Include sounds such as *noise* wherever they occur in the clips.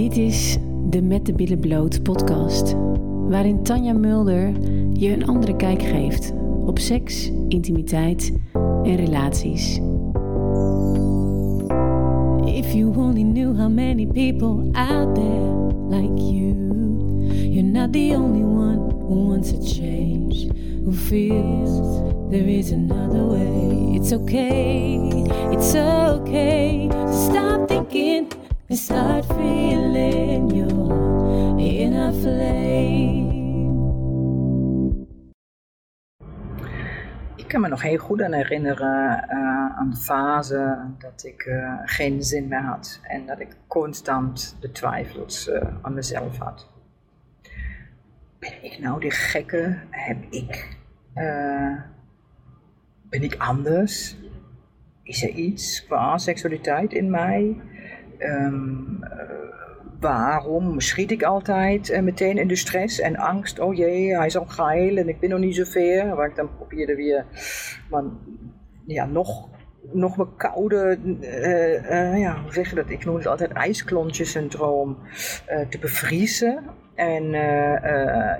Dit is de Met de Billen Bloot podcast, waarin Tanja Mulder je een andere kijk geeft op seks, intimiteit en relaties. If you only knew how many people out there like you, you're not the only one who wants a change, who feels there is another way. It's okay, it's okay to stop thinking start feeling your inner flame. Ik kan me nog heel goed aan herinneren aan de fase dat ik uh, geen zin meer had en dat ik constant de twijfels uh, aan mezelf had. Ben ik nou die gekke? Heb ik, ben ik anders? Is er iets qua seksualiteit in mij? Um, waarom schiet ik altijd uh, meteen in de stress en angst? Oh jee, hij is al geil en ik ben nog niet zo ver. Waar ik dan probeerde weer ja, nog, nog mijn koude, uh, ja, hoe zeg je dat? Ik noem het altijd ijsklontje-syndroom te bevriezen. En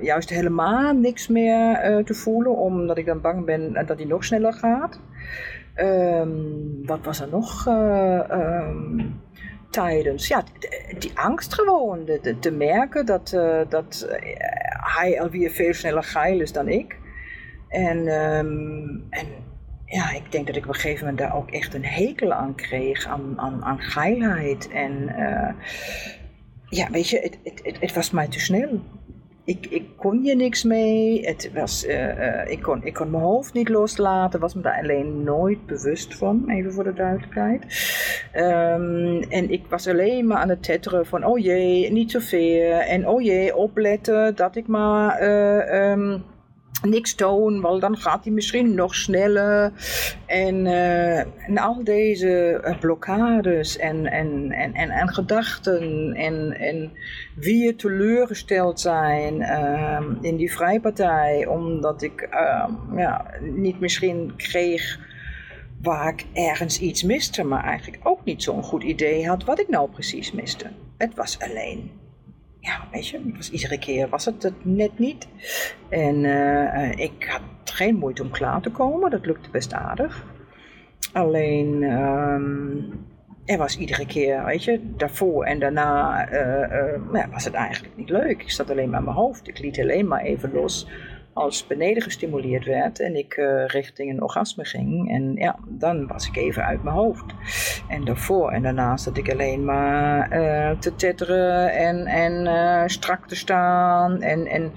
juist helemaal niks meer te voelen, omdat ik dan bang ben dat hij nog sneller gaat. Um, wat was er nog? Um, tijdens. Ja, die angst gewoon. Te merken dat, uh, dat uh, hij alweer veel sneller geil is dan ik. En, um, en ja, ik denk dat ik op een gegeven moment daar ook echt een hekel aan kreeg. Aan, aan, aan geilheid. En uh, ja, weet je, het, het, het, het was mij te snel ik, ik kon je niks mee. Het was, uh, ik, kon, ik kon mijn hoofd niet loslaten. Was me daar alleen nooit bewust van. Even voor de duidelijkheid. Um, en ik was alleen maar aan het tetteren van... Oh jee, niet zoveel. En oh jee, opletten dat ik maar... Uh, um, niks toon, want dan gaat hij misschien nog sneller. En, en al deze uh, blokkades en, en, en, en, en gedachten en, en wie teleurgesteld zijn uh, in die vrijpartij, omdat ik ehm, ja, niet misschien kreeg waar ik ergens iets miste, maar eigenlijk ook niet zo'n goed idee had wat ik nou precies miste. Het was alleen ja, weet je, was, iedere keer was het het net niet. En uh, ik had geen moeite om klaar te komen, dat lukte best aardig. Alleen, um, er was iedere keer, weet je, daarvoor en daarna ja, was het eigenlijk niet leuk. Ik zat alleen maar in mijn hoofd, ik liet alleen maar even los als beneden gestimuleerd werd en ik uh, richting een orgasme ging. En ja, dan was ik even uit mijn hoofd. En daarvoor en daarna zat ik alleen maar uh, te tetteren en, en uh, strak te staan. En, en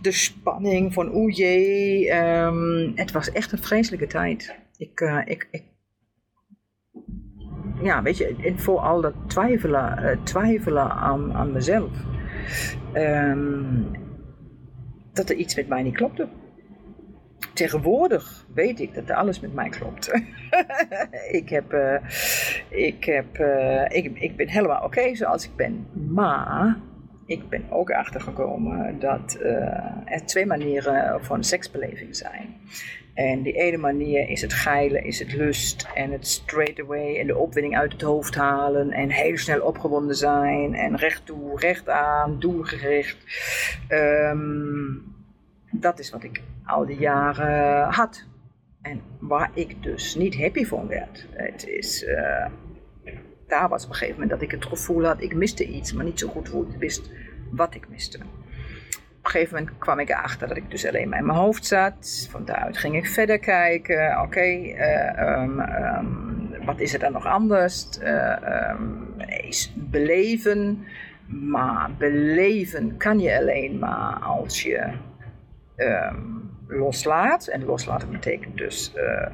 de spanning van oeh jee. Um, het was echt een vreselijke tijd. Ik, ik, ik ja, weet je, en vooral dat twijfelen, twijfelen aan, aan mezelf. Um, dat er iets met mij niet klopte. Tegenwoordig weet ik dat alles met mij klopt. *laughs* ik, heb, uh, ik, heb, uh, ik, ik ben helemaal oké zoals ik ben. Maar ik ben ook achtergekomen dat uh, er twee manieren van seksbeleving zijn. En die ene manier is het geilen, is het lust en het straight away en de opwinding uit het hoofd halen en heel snel opgewonden zijn en recht toe, recht aan, doelgericht. Um, dat is wat ik al die jaren had. En waar ik dus niet happy van werd. Het is, uh, daar was op een gegeven moment dat ik het gevoel had, ik miste iets, maar niet zo goed wist wat ik miste. Op een gegeven moment kwam ik erachter dat ik dus alleen maar in mijn hoofd zat. Van daaruit ging ik verder kijken. Oké, eh, um, um, wat is er dan nog anders? Uh, um, is beleven. Maar beleven kan je alleen maar als je loslaat. En loslaten betekent dus uh,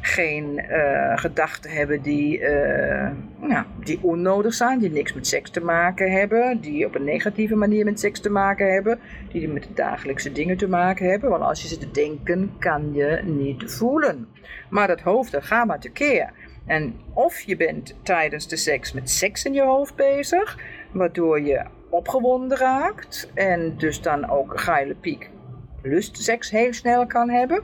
geen uh, gedachten hebben die, uh, nou, die onnodig zijn, die niks met seks te maken hebben, die op een negatieve manier met seks te maken hebben, die met de dagelijkse dingen te maken hebben. Want als je zit te denken, kan je niet voelen. Maar dat hoofd, dat gaat maar tekeer. En of je bent tijdens de seks met seks in je hoofd bezig, waardoor je opgewonden raakt en dus dan ook geile piek lustseks heel snel kan hebben.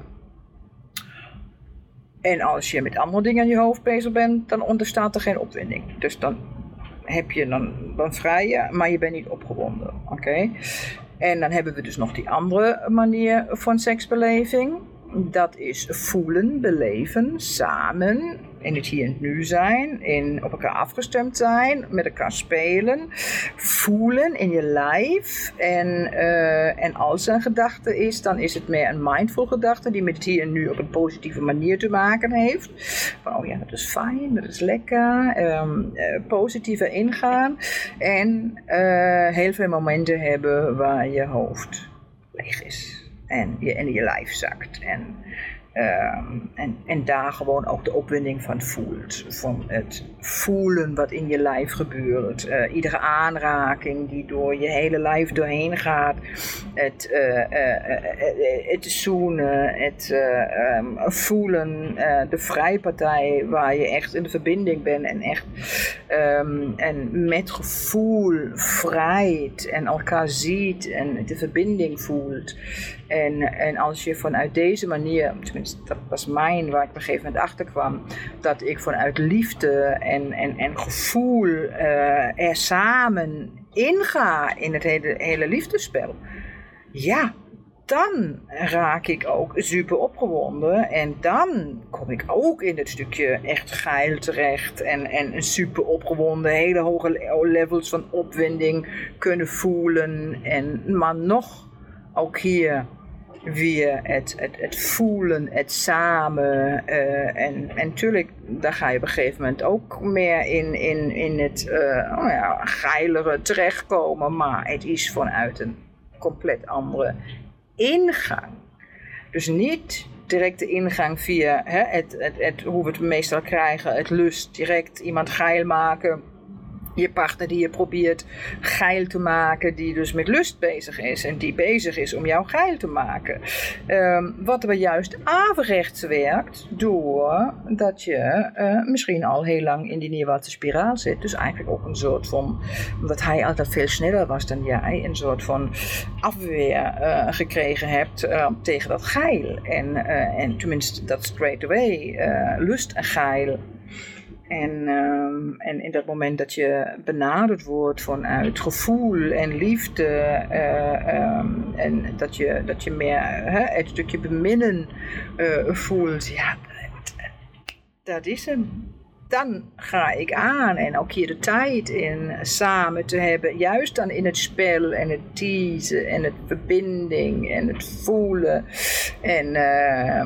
En als je met andere dingen in je hoofd bezig bent, dan ontstaat er geen opwinding. Dus dan heb je dan, dan vrij je, maar je bent niet opgewonden. Oké? En dan hebben we dus nog die andere manier van seksbeleving. Dat is voelen, beleven, samen in het hier en nu zijn, in op elkaar afgestemd zijn, met elkaar spelen, voelen in je lijf. En, uh, en als er een gedachte is, dan is het meer een mindful gedachte die met het hier en nu op een positieve manier te maken heeft. Van, oh ja, dat is fijn, dat is lekker, um, uh, positiever ingaan en uh, heel veel momenten hebben waar je hoofd leeg is en je in je lijf zakt. En Ehm, en, en daar gewoon ook de opwinding van voelt. Van het voelen wat in je lijf gebeurt. Uh, iedere aanraking die door je hele lijf doorheen gaat. Het, uh, het zoenen, het um, voelen, de vrijpartij waar je echt in de verbinding bent. En echt um, en met gevoel vrijt en elkaar ziet en de verbinding voelt. En, en als je vanuit deze manier, tenminste dat was mijn waar ik op een gegeven moment achter kwam, dat ik vanuit liefde en, en, en gevoel uh, er samen inga in het hele, liefdespel. Ja, dan raak ik ook super opgewonden. En dan kom ik ook in het stukje echt geil terecht. En, en super opgewonden, hele hoge levels van opwinding kunnen voelen. En, maar nog ook hier weer het, het, het voelen, het samen. Uh, en, en natuurlijk, daar ga je op een gegeven moment ook meer in, in, in het uh, ja, geilere terechtkomen. Maar het is vanuit een compleet andere ingang. Dus niet direct de ingang via hè, het, het, hoe we het meestal krijgen, het lust, direct iemand geil maken je partner die je probeert geil te maken, die dus met lust bezig is en die bezig is om jou geil te maken. Um, wat er juist averechts werkt, doordat je uh, misschien al heel lang in die neerwaartse spiraal zit. Dus eigenlijk ook een soort van, omdat hij altijd veel sneller was dan jij, een soort van afweer uh, gekregen hebt uh, tegen dat geil. En, en tenminste dat straight away, lust en geil en, um, en in dat moment dat je benaderd wordt vanuit gevoel en liefde, uh, um, en dat je, dat je meer hè, het stukje beminnen uh, voelt, ja, dat is hem. Dan ga ik aan en ook hier de tijd in samen te hebben, juist dan in het spel en het teasen en het verbinding en het voelen. En uh,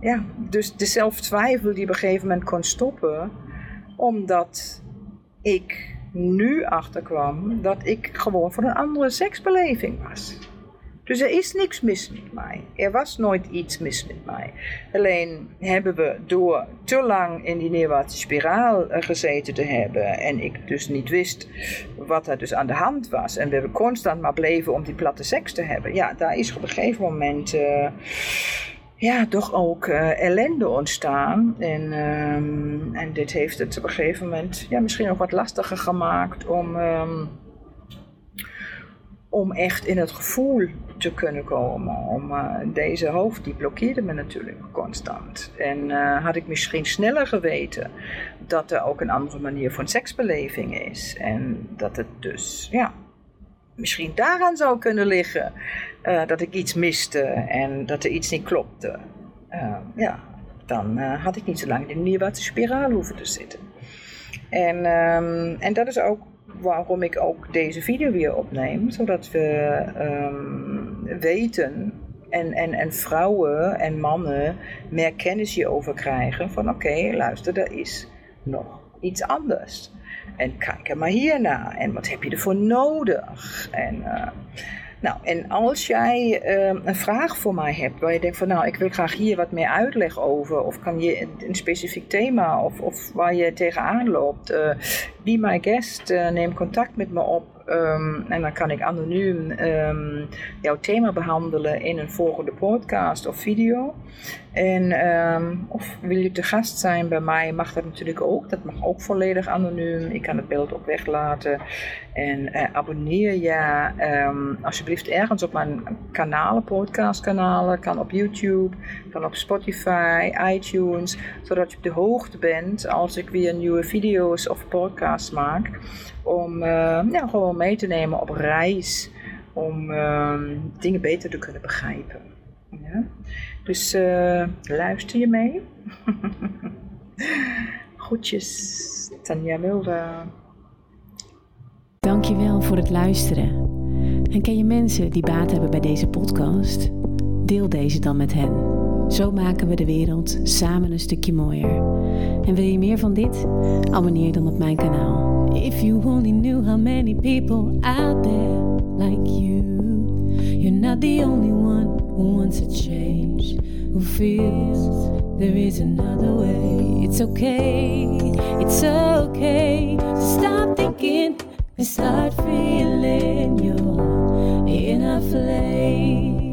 ja, dus de zelftwijfel die op een gegeven moment kon stoppen omdat ik nu achterkwam dat ik gewoon voor een andere seksbeleving was. Dus er is niks mis met mij. Er was nooit iets mis met mij. Alleen hebben we door te lang in die neerwaartse spiraal eh, gezeten te hebben. En ik dus niet wist wat er dus aan de hand was. En we hebben constant maar bleven om die platte seks te hebben. Ja, daar is op een gegeven moment. Uh, ja, toch ook uh, ellende ontstaan. En, um, en dit heeft het op een gegeven moment ja, misschien ook wat lastiger gemaakt om, um, om echt in het gevoel te kunnen komen. Om, uh, deze hoofd die blokkeerde me natuurlijk constant. En uh, had ik misschien sneller geweten dat er ook een andere manier van seksbeleving is. En dat het dus, ja, misschien daaraan zou kunnen liggen. Uh, dat ik iets miste en dat er iets niet klopte. Uh, ja, dan uh, had ik niet zo lang in de neerwaartse spiraal hoeven te zitten. En, um, en dat is ook waarom ik ook deze video weer opneem. Zodat we um, weten en, en, en vrouwen en mannen meer kennis hierover krijgen. Van oké, luister, er is nog iets anders. En kijk er maar hierna. En wat heb je ervoor nodig? En, nou, en als jij uh, een vraag voor mij hebt waar je denkt van nou, ik wil graag hier wat meer uitleg over. Of kan je een, specifiek thema of, of waar je tegenaan loopt. Uh, be my guest, uh, neem contact met me op. Um, en dan kan ik anoniem um, jouw thema behandelen in een volgende podcast of video. En um, of wil je te gast zijn bij mij, mag dat natuurlijk ook. Dat mag ook volledig anoniem. Ik kan het beeld ook weglaten. En uh, abonneer je alsjeblieft ergens op mijn kanalen, podcastkanalen. Kan op YouTube, kan op Spotify, iTunes. Zodat je op de hoogte bent als ik weer nieuwe video's of podcasts maak om eh, gewoon mee te nemen op reis. Om ehm, dingen beter te kunnen begrijpen. Ja? Dus uh, luister je mee? *laughs* Groetjes, Tanja Mulder. Dankjewel voor het luisteren. En ken je mensen die baat hebben bij deze podcast? Deel deze dan met hen. Zo maken we de wereld samen een stukje mooier. En wil je meer van dit? Abonneer dan op mijn kanaal. If you only knew how many people out there like you. You're not the only one who wants a change. Who feels there is another way. It's okay, it's okay. to stop thinking and start feeling your inner flame.